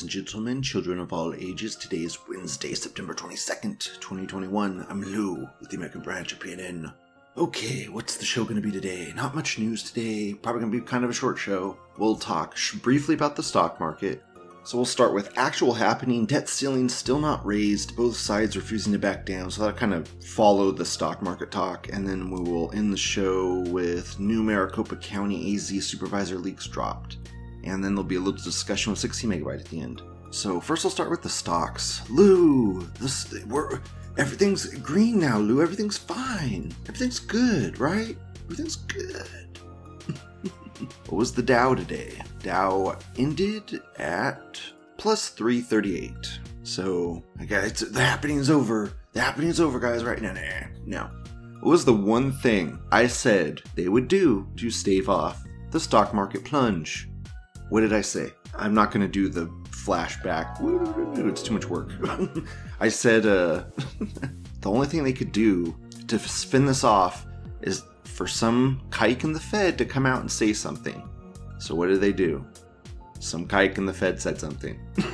Ladies and gentlemen, children of all ages. Today is Wednesday, September 22nd, 2021. I'm Lou with the American branch of PNN. Okay, what's the show going to be today? Not much news today. Probably going to be kind of a short show. We'll talk briefly about the stock market. So we'll start with actual happening, debt ceiling still not raised, both sides refusing to back down. So that kind of follow the stock market talk. And then we will end the show with new Maricopa County AZ supervisor leaks dropped and then there'll be a little discussion with 16 megabyte at the end. So first, I'll start with the stocks. Lou, this we're everything's green now. Lou, everything's fine. Everything's good, right? Everything's good. what was the Dow today? Dow ended at plus 338. So, I guys, the happening's over. The happening's over, guys. Right now, nah, no. What was the one thing I said they would do to stave off the stock market plunge? What did I say? I'm not going to do the flashback. It's too much work. I said uh, the only thing they could do to spin this off is for some kike in the Fed to come out and say something. So what did they do? Some kike in the Fed said something.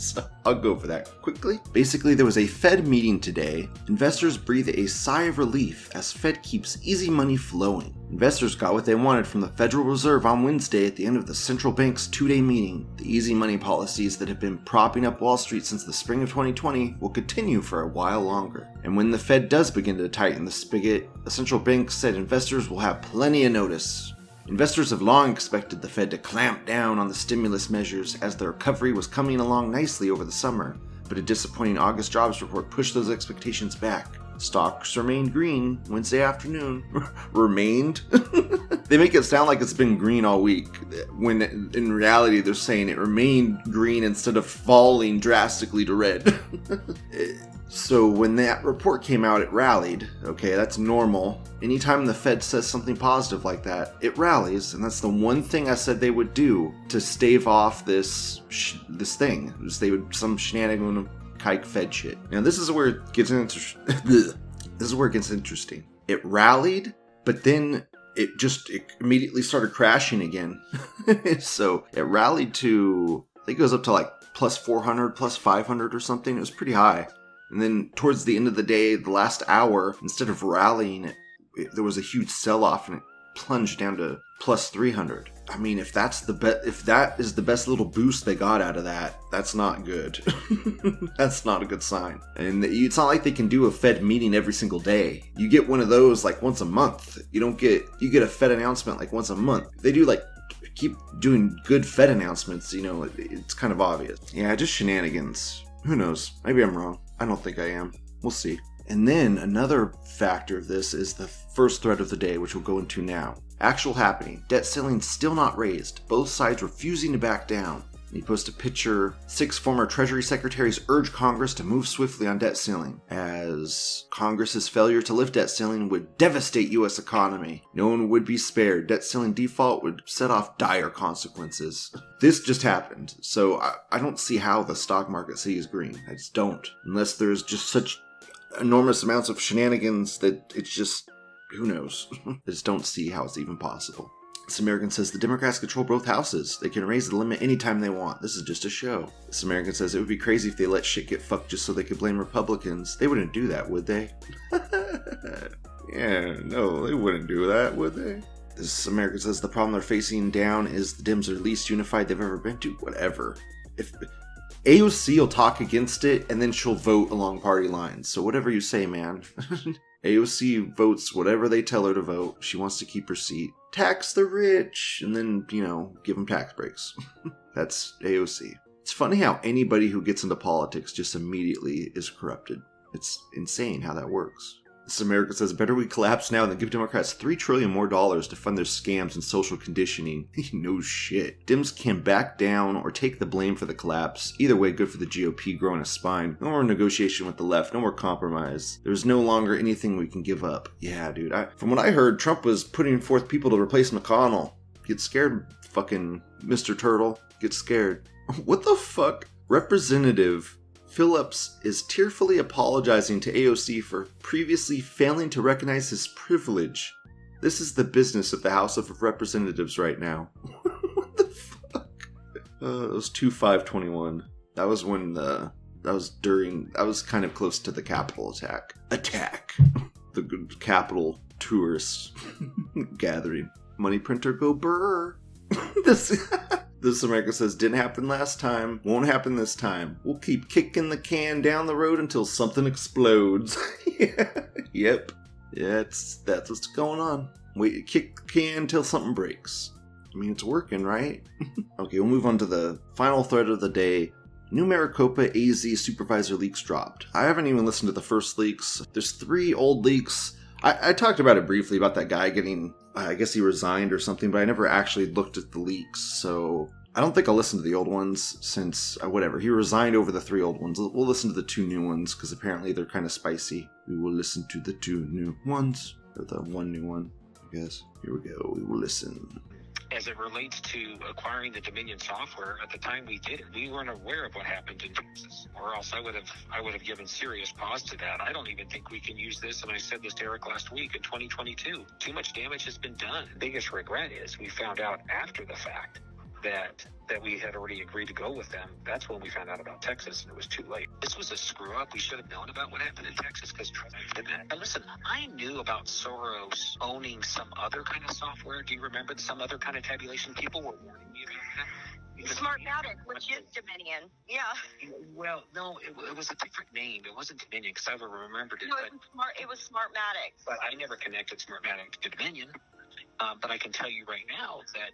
so I'll go over that quickly. Basically, there was a Fed meeting today. Investors breathe a sigh of relief as Fed keeps easy money flowing. Investors got what they wanted from the Federal Reserve on Wednesday at the end of the central bank's two day meeting. The easy money policies that have been propping up Wall Street since the spring of 2020 will continue for a while longer. And when the Fed does begin to tighten the spigot, the central bank said investors will have plenty of notice. Investors have long expected the Fed to clamp down on the stimulus measures as the recovery was coming along nicely over the summer, but a disappointing August jobs report pushed those expectations back. Stocks remained green Wednesday afternoon. remained? they make it sound like it's been green all week, when in reality they're saying it remained green instead of falling drastically to red. So when that report came out, it rallied. Okay, that's normal. Anytime the Fed says something positive like that, it rallies, and that's the one thing I said they would do to stave off this sh- this thing. Is they would some shenanigan kike Fed shit. Now this is where it gets inter- this is where it gets interesting. It rallied, but then it just it immediately started crashing again. so it rallied to I think it goes up to like plus 400, plus 500 or something. It was pretty high. And then towards the end of the day, the last hour, instead of rallying, it, it there was a huge sell-off and it plunged down to plus 300. I mean, if that's the best, if that is the best little boost they got out of that, that's not good. that's not a good sign. And it's not like they can do a Fed meeting every single day. You get one of those like once a month. You don't get you get a Fed announcement like once a month. They do like keep doing good Fed announcements. You know, it's kind of obvious. Yeah, just shenanigans. Who knows? Maybe I'm wrong. I don't think I am. We'll see. And then another factor of this is the first threat of the day, which we'll go into now. Actual happening. Debt ceiling still not raised. Both sides refusing to back down. He posts a picture. Six former Treasury secretaries urge Congress to move swiftly on debt ceiling, as Congress's failure to lift debt ceiling would devastate U.S. economy. No one would be spared. Debt ceiling default would set off dire consequences. This just happened, so I, I don't see how the stock market sees green. I just don't, unless there's just such enormous amounts of shenanigans that it's just who knows. I just don't see how it's even possible. This American says the Democrats control both houses. They can raise the limit anytime they want. This is just a show. This American says it would be crazy if they let shit get fucked just so they could blame Republicans. They wouldn't do that, would they? yeah, no, they wouldn't do that, would they? This American says the problem they're facing down is the Dems are least unified they've ever been to. Whatever. If AOC will talk against it and then she'll vote along party lines. So whatever you say, man. AOC votes whatever they tell her to vote. She wants to keep her seat. Tax the rich and then, you know, give them tax breaks. That's AOC. It's funny how anybody who gets into politics just immediately is corrupted. It's insane how that works. America says better we collapse now than give Democrats three trillion more dollars to fund their scams and social conditioning. no shit. Dems can back down or take the blame for the collapse. Either way, good for the GOP growing a spine. No more negotiation with the left. No more compromise. There's no longer anything we can give up. Yeah, dude. I, from what I heard, Trump was putting forth people to replace McConnell. Get scared, fucking Mr. Turtle. Get scared. What the fuck? Representative Phillips is tearfully apologizing to AOC for previously failing to recognize his privilege. This is the business of the House of Representatives right now. what the fuck? Uh, it was two five twenty one. That was when the that was during that was kind of close to the Capitol attack. Attack. the Capitol tourist gathering. Money printer go burr. this this America says didn't happen last time, won't happen this time. We'll keep kicking the can down the road until something explodes. Yep. Yeah, it's that's what's going on. We kick the can until something breaks. I mean, it's working, right? okay, we'll move on to the final thread of the day. New Maricopa AZ supervisor leaks dropped. I haven't even listened to the first leaks. There's three old leaks. I, I talked about it briefly about that guy getting, I guess he resigned or something, but I never actually looked at the leaks. So I don't think I'll listen to the old ones since, uh, whatever, he resigned over the three old ones. We'll listen to the two new ones because apparently they're kind of spicy. We will listen to the two new ones, or the one new one, I guess. Here we go. We will listen as it relates to acquiring the Dominion software, at the time we did it, we weren't aware of what happened in Texas, or else I would have I would have given serious pause to that. I don't even think we can use this, and I said this to Eric last week in 2022. Too much damage has been done. The biggest regret is we found out after the fact that that we had already agreed to go with them. That's when we found out about Texas, and it was too late. This was a screw up. We should have known about what happened in Texas because Trump did that. And listen, I knew about Soros owning some other kind of software. Do you remember some other kind of tabulation? People were warning me about that. Smartmatic, which is Dominion. Yeah. Well, no, it, it was a different name. It wasn't Dominion because I ever remembered it. No, it was, smart, it was Smartmatic. But I never connected Smartmatic to Dominion. Um, but I can tell you right now that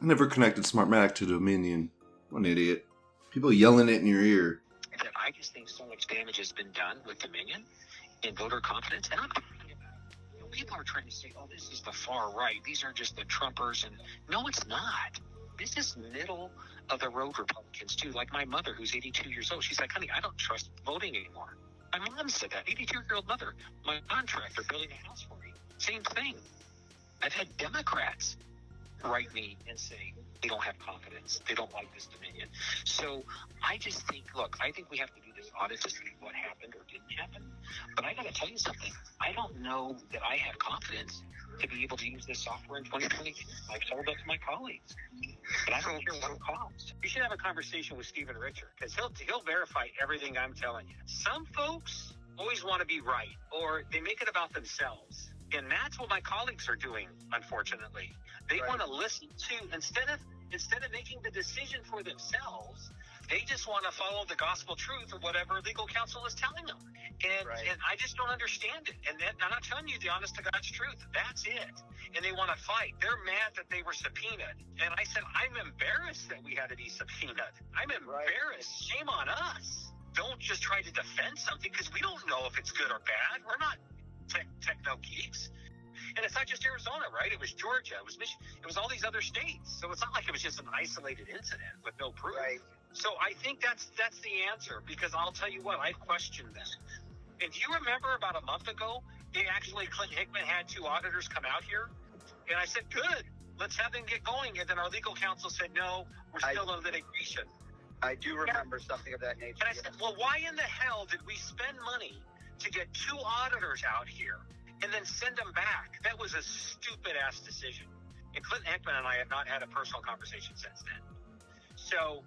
I never connected Smartmatic to Dominion. What an idiot. People yelling it in your ear. I just think so much damage has been done with Dominion in voter confidence. And I'm you know, people are trying to say, oh, this is the far right. These are just the Trumpers. And no, it's not. This is middle of the road Republicans, too. Like my mother, who's 82 years old, she's like, honey, I don't trust voting anymore. My mom said that. 82 year old mother, my contractor building a house for me. Same thing. I've had Democrats write me and say they don't have confidence. They don't like this dominion. So I just think, look, I think we have to do this audit to see what happened or didn't happen. But I got to tell you something. I don't know that I have confidence to be able to use this software in 2022. I've told that to my colleagues. But I don't care what it costs. You should have a conversation with Stephen Richer because he'll he'll verify everything I'm telling you. Some folks always want to be right, or they make it about themselves. And that's what my colleagues are doing, unfortunately. They right. want to listen to instead of instead of making the decision for themselves, they just want to follow the gospel truth or whatever legal counsel is telling them. And right. and I just don't understand it. And then I'm not telling you the honest to God's truth. That's it. And they want to fight. They're mad that they were subpoenaed. And I said, I'm embarrassed that we had to be subpoenaed. I'm embarrassed. Right. Shame on us. Don't just try to defend something because we don't know if it's good or bad. We're not tech, techno geeks. And it's not just Arizona, right? It was Georgia, it was Michigan, it was all these other states. So it's not like it was just an isolated incident with no proof. Right. So I think that's that's the answer because I'll tell you what, I've questioned them. And do you remember about a month ago, they actually Clinton Hickman had two auditors come out here, and I said, "Good, let's have them get going." And then our legal counsel said, "No, we're still I, in litigation." I do remember yeah. something of that nature. And I said, "Well, why in the hell did we spend money to get two auditors out here and then send them back. That was a stupid ass decision. And Clinton Hickman and I have not had a personal conversation since then. So,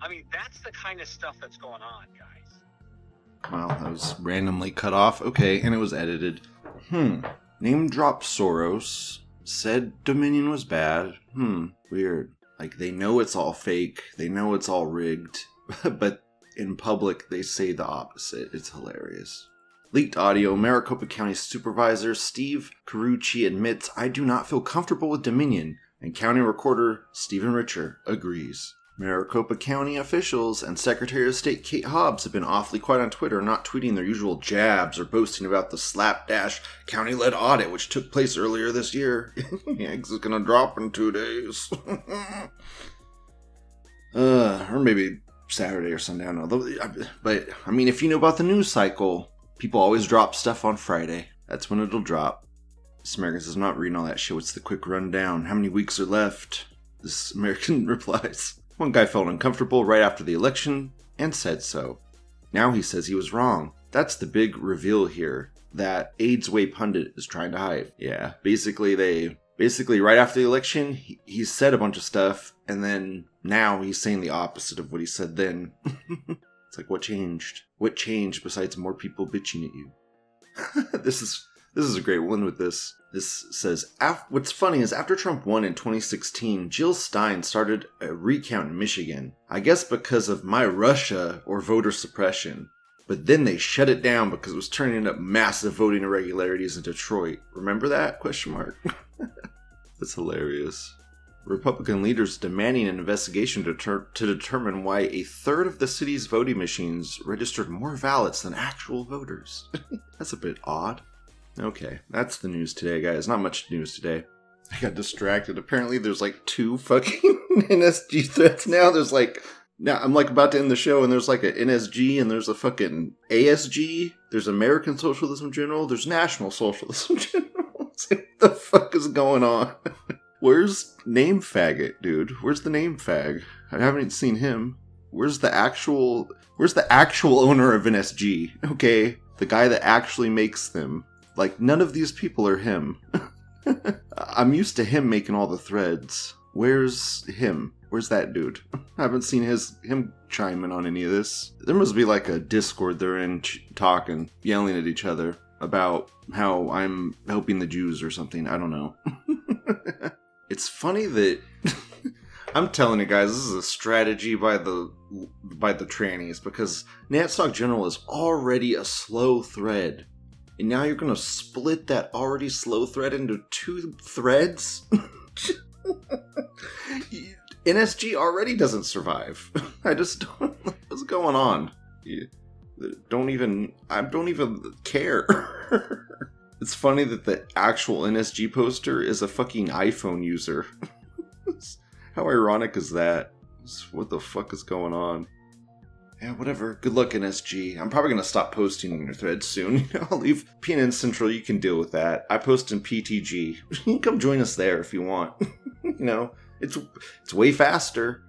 I mean, that's the kind of stuff that's going on, guys. Well, that was randomly cut off. Okay, and it was edited. Hmm. Name drop Soros. Said Dominion was bad. Hmm. Weird. Like, they know it's all fake. They know it's all rigged. but in public, they say the opposite. It's hilarious. Leaked audio Maricopa County Supervisor Steve Chucri admits, I do not feel comfortable with Dominion, and County Recorder Stephen Richer agrees. Maricopa County officials and Secretary of State Kate Hobbs have been awfully quiet on Twitter, not tweeting their usual jabs or boasting about the slapdash county led audit which took place earlier this year. Eggs is gonna drop in two days. uh, or maybe Saturday or Sunday, I don't know. But, I mean, if you know about the news cycle, People always drop stuff on Friday. That's when it'll drop. This American not reading all that shit. What's the quick rundown? How many weeks are left? This American replies. One guy felt uncomfortable right after the election and said so. Now he says he was wrong. That's the big reveal here that Gateway Pundit is trying to hide. Yeah, basically they basically right after the election he, he said a bunch of stuff and then now he's saying the opposite of what he said then. it's like what changed? What changed besides more people bitching at you? this is this is a great one with this. This says, What's funny is after Trump won in 2016, Jill Stein started a recount in Michigan. I guess because of my Russia or voter suppression. But then they shut it down because it was turning up massive voting irregularities in Detroit. Remember that? Question mark. That's hilarious. Republican leaders demanding an investigation to, ter- to determine why a third of the city's voting machines registered more ballots than actual voters. That's a bit odd. Okay, that's the news today, guys. Not much news today. I got distracted. Apparently, there's like two fucking NSG threats now. There's like now I'm like about to end the show, and there's like a NSG, and there's a fucking ASG. There's American Socialism General. There's National Socialism General. what the fuck is going on? Where's name faggot, dude? Where's the name fag? I haven't seen him. Where's the actual? Where's the actual owner of NSG? Okay, the guy that actually makes them. Like none of these people are him. I'm used to him making all the threads. Where's him? Where's that dude? I haven't seen his him chime in on any of this. There must be like a Discord they're in ch- talking, yelling at each other about how I'm helping the Jews or something. I don't know. it's funny that I'm telling you guys, this is a strategy by the by the trannies because NatSoc General is already a slow thread. And now you're gonna split that already slow thread into two threads? NSG already doesn't survive. I just don't. What's going on? Don't even. I don't even care. It's funny that the actual NSG poster is a fucking iPhone user. How ironic is that? What the fuck is going on? Yeah, whatever. Good luck, NSG. I'm probably gonna stop posting in your thread soon. You know, I'll leave PNN Central. You can deal with that. I post in PTG. You can come join us there if you want. you know, it's it's way faster.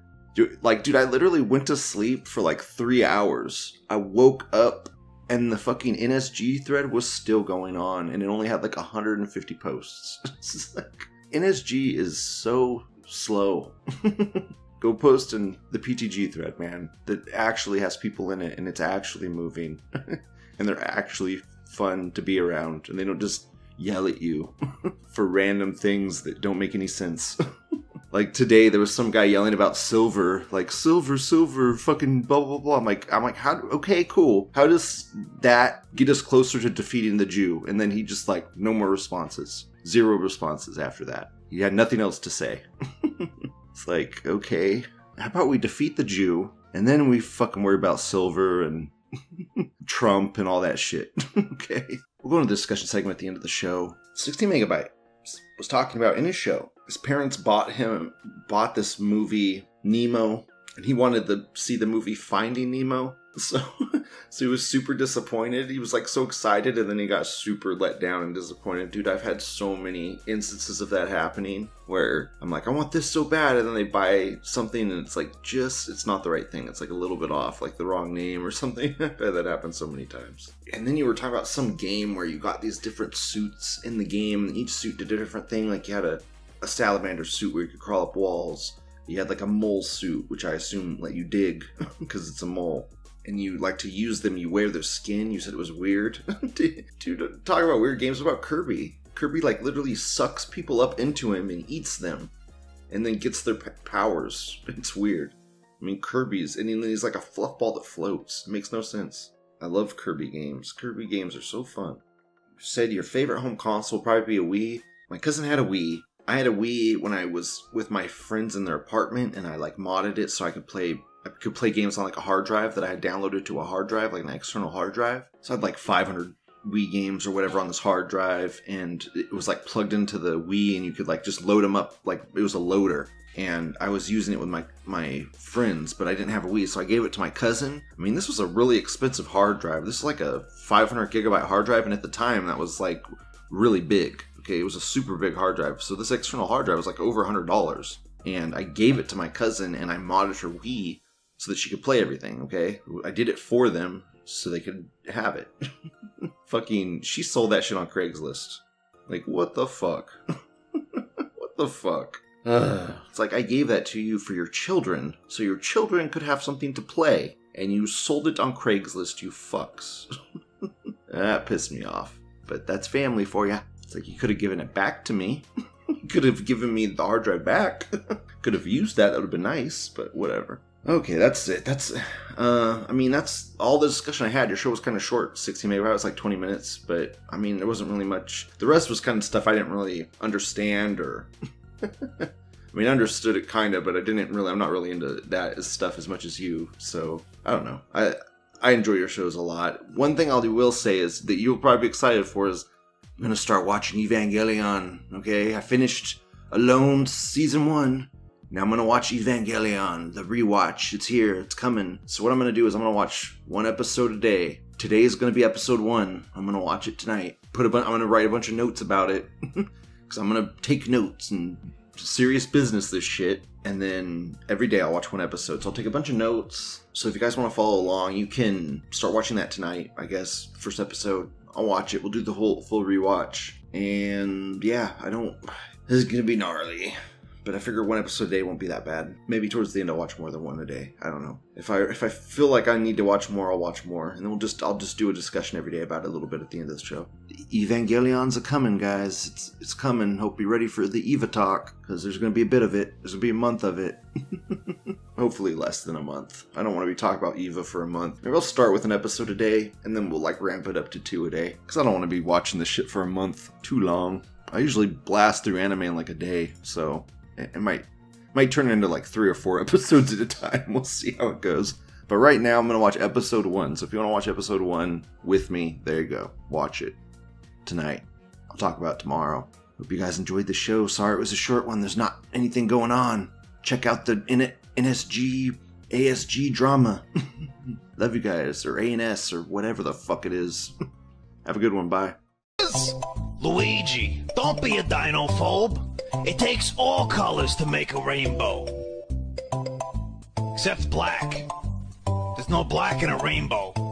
Like, dude, I literally went to sleep for like three hours. I woke up and the fucking NSG thread was still going on, and it only had like 150 posts. Like, NSG is so slow. Go post in the PTG thread, man, that actually has people in it and it's actually moving. and they're actually fun to be around and they don't just yell at you for random things that don't make any sense. like today there was some guy yelling about silver, like silver, silver, fucking blah blah blah. I'm like I'm like, how okay, cool. How does that get us closer to defeating the Jew? And then he just like no more responses. Zero responses after that. He had nothing else to say. It's like, okay, how about we defeat the Jew and then we fucking worry about silver and Trump and all that shit. okay. We'll go into the discussion segment at the end of the show. 16 Megabyte was talking about in his show. His parents bought him bought this movie Nemo, and he wanted to see the movie Finding Nemo. So, so he was super disappointed. He was like so excited, and then he got super let down and disappointed. Dude, I've had so many instances of that happening where I'm like, I want this so bad, and then they buy something, and it's like just it's not the right thing. It's like a little bit off, like the wrong name or something. that happens so many times. And then you were talking about some game where you got these different suits in the game, and each suit did a different thing. Like you had a, a salamander suit where you could crawl up walls. You had like a mole suit, which I assume let you dig because it's a mole and you like to use them, you wear their skin. You said it was weird. Dude, talk about weird games about Kirby. Kirby like literally sucks people up into him and eats them, and then gets their powers. It's weird. I mean, Kirby's and then he's like a fluff ball that floats. It makes no sense. I love Kirby games. Kirby games are so fun. You said your favorite home console probably be a Wii. My cousin had a Wii. I had a Wii when I was with my friends in their apartment, and I like modded it so I could play I could play games on like a hard drive that I had downloaded to a hard drive, like an external hard drive. So I had like 500 Wii games or whatever on this hard drive, and it was like plugged into the Wii, and you could like just load them up like it was a loader. And I was using it with my my friends, but I didn't have a Wii, so I gave it to my cousin. I mean, this was a really expensive hard drive. This is like a 500 gigabyte hard drive, and at the time that was like really big. Okay, it was a super big hard drive. So this external hard drive was like over hundred dollars, and I gave it to my cousin, and I modded her Wii so that she could play everything, okay? I did it for them so they could have it. Fucking, she sold that shit on Craigslist. Like, what the fuck? what the fuck? Ugh. It's like I gave that to you for your children, so your children could have something to play, and you sold it on Craigslist, you fucks. that pissed me off. But that's family for you. It's like you could have given it back to me. you could have given me the hard drive back. could have used that. That would have been nice, but whatever. Okay, that's it. That's, uh, I mean, that's all the discussion I had. Your show was kind of short, 60 maybe. It was like 20 minutes, but I mean, there wasn't really much. The rest was kind of stuff I didn't really understand or. I mean, I understood it kind of, but I didn't really. I'm not really into that stuff as much as you. So I don't know. I I enjoy your shows a lot. One thing I will say is that you'll probably be excited for is I'm gonna start watching Evangelion. Okay, I finished Alone season one. Now I'm gonna watch Evangelion, the rewatch. It's here, it's coming. So what I'm gonna do is I'm gonna watch one episode a day. Today is gonna be episode one. I'm gonna watch it tonight. Put a bu- I'm gonna write a bunch of notes about it because I'm gonna take notes and serious business this shit. And then every day I'll watch one episode. So I'll take a bunch of notes. So if you guys want to follow along, you can start watching that tonight. I guess first episode. I'll watch it. We'll do the whole full rewatch. And yeah, I don't. This is gonna be gnarly. But I figure one episode a day won't be that bad. Maybe towards the end I'll watch more than one a day. I don't know. If I if I feel like I need to watch more, I'll watch more, and then we'll just I'll just do a discussion every day about it a little bit at the end of the show. Evangelion's a coming, guys. It's it's coming. Hope you're ready for the Eva talk because there's gonna be a bit of it. There's gonna be a month of it. Hopefully less than a month. I don't want to be talking about Eva for a month. Maybe I'll start with an episode a day, and then we'll like ramp it up to two a day because I don't want to be watching this shit for a month. Too long. I usually blast through anime in like a day, so it, might might turn into like three or four episodes at a time. We'll see how it goes. But right now, I'm gonna watch episode one. So if you want to watch episode one with me, there you go. Watch it tonight. I'll talk about it tomorrow. Hope you guys enjoyed the show. Sorry it was a short one. There's not anything going on. Check out the N- NSG ASG drama. Love you guys, or ANS, or whatever the fuck it is. Have a good one. Bye. Luigi, don't be a dinophobe. It takes all colors to make a rainbow. Except black. There's no black in a rainbow.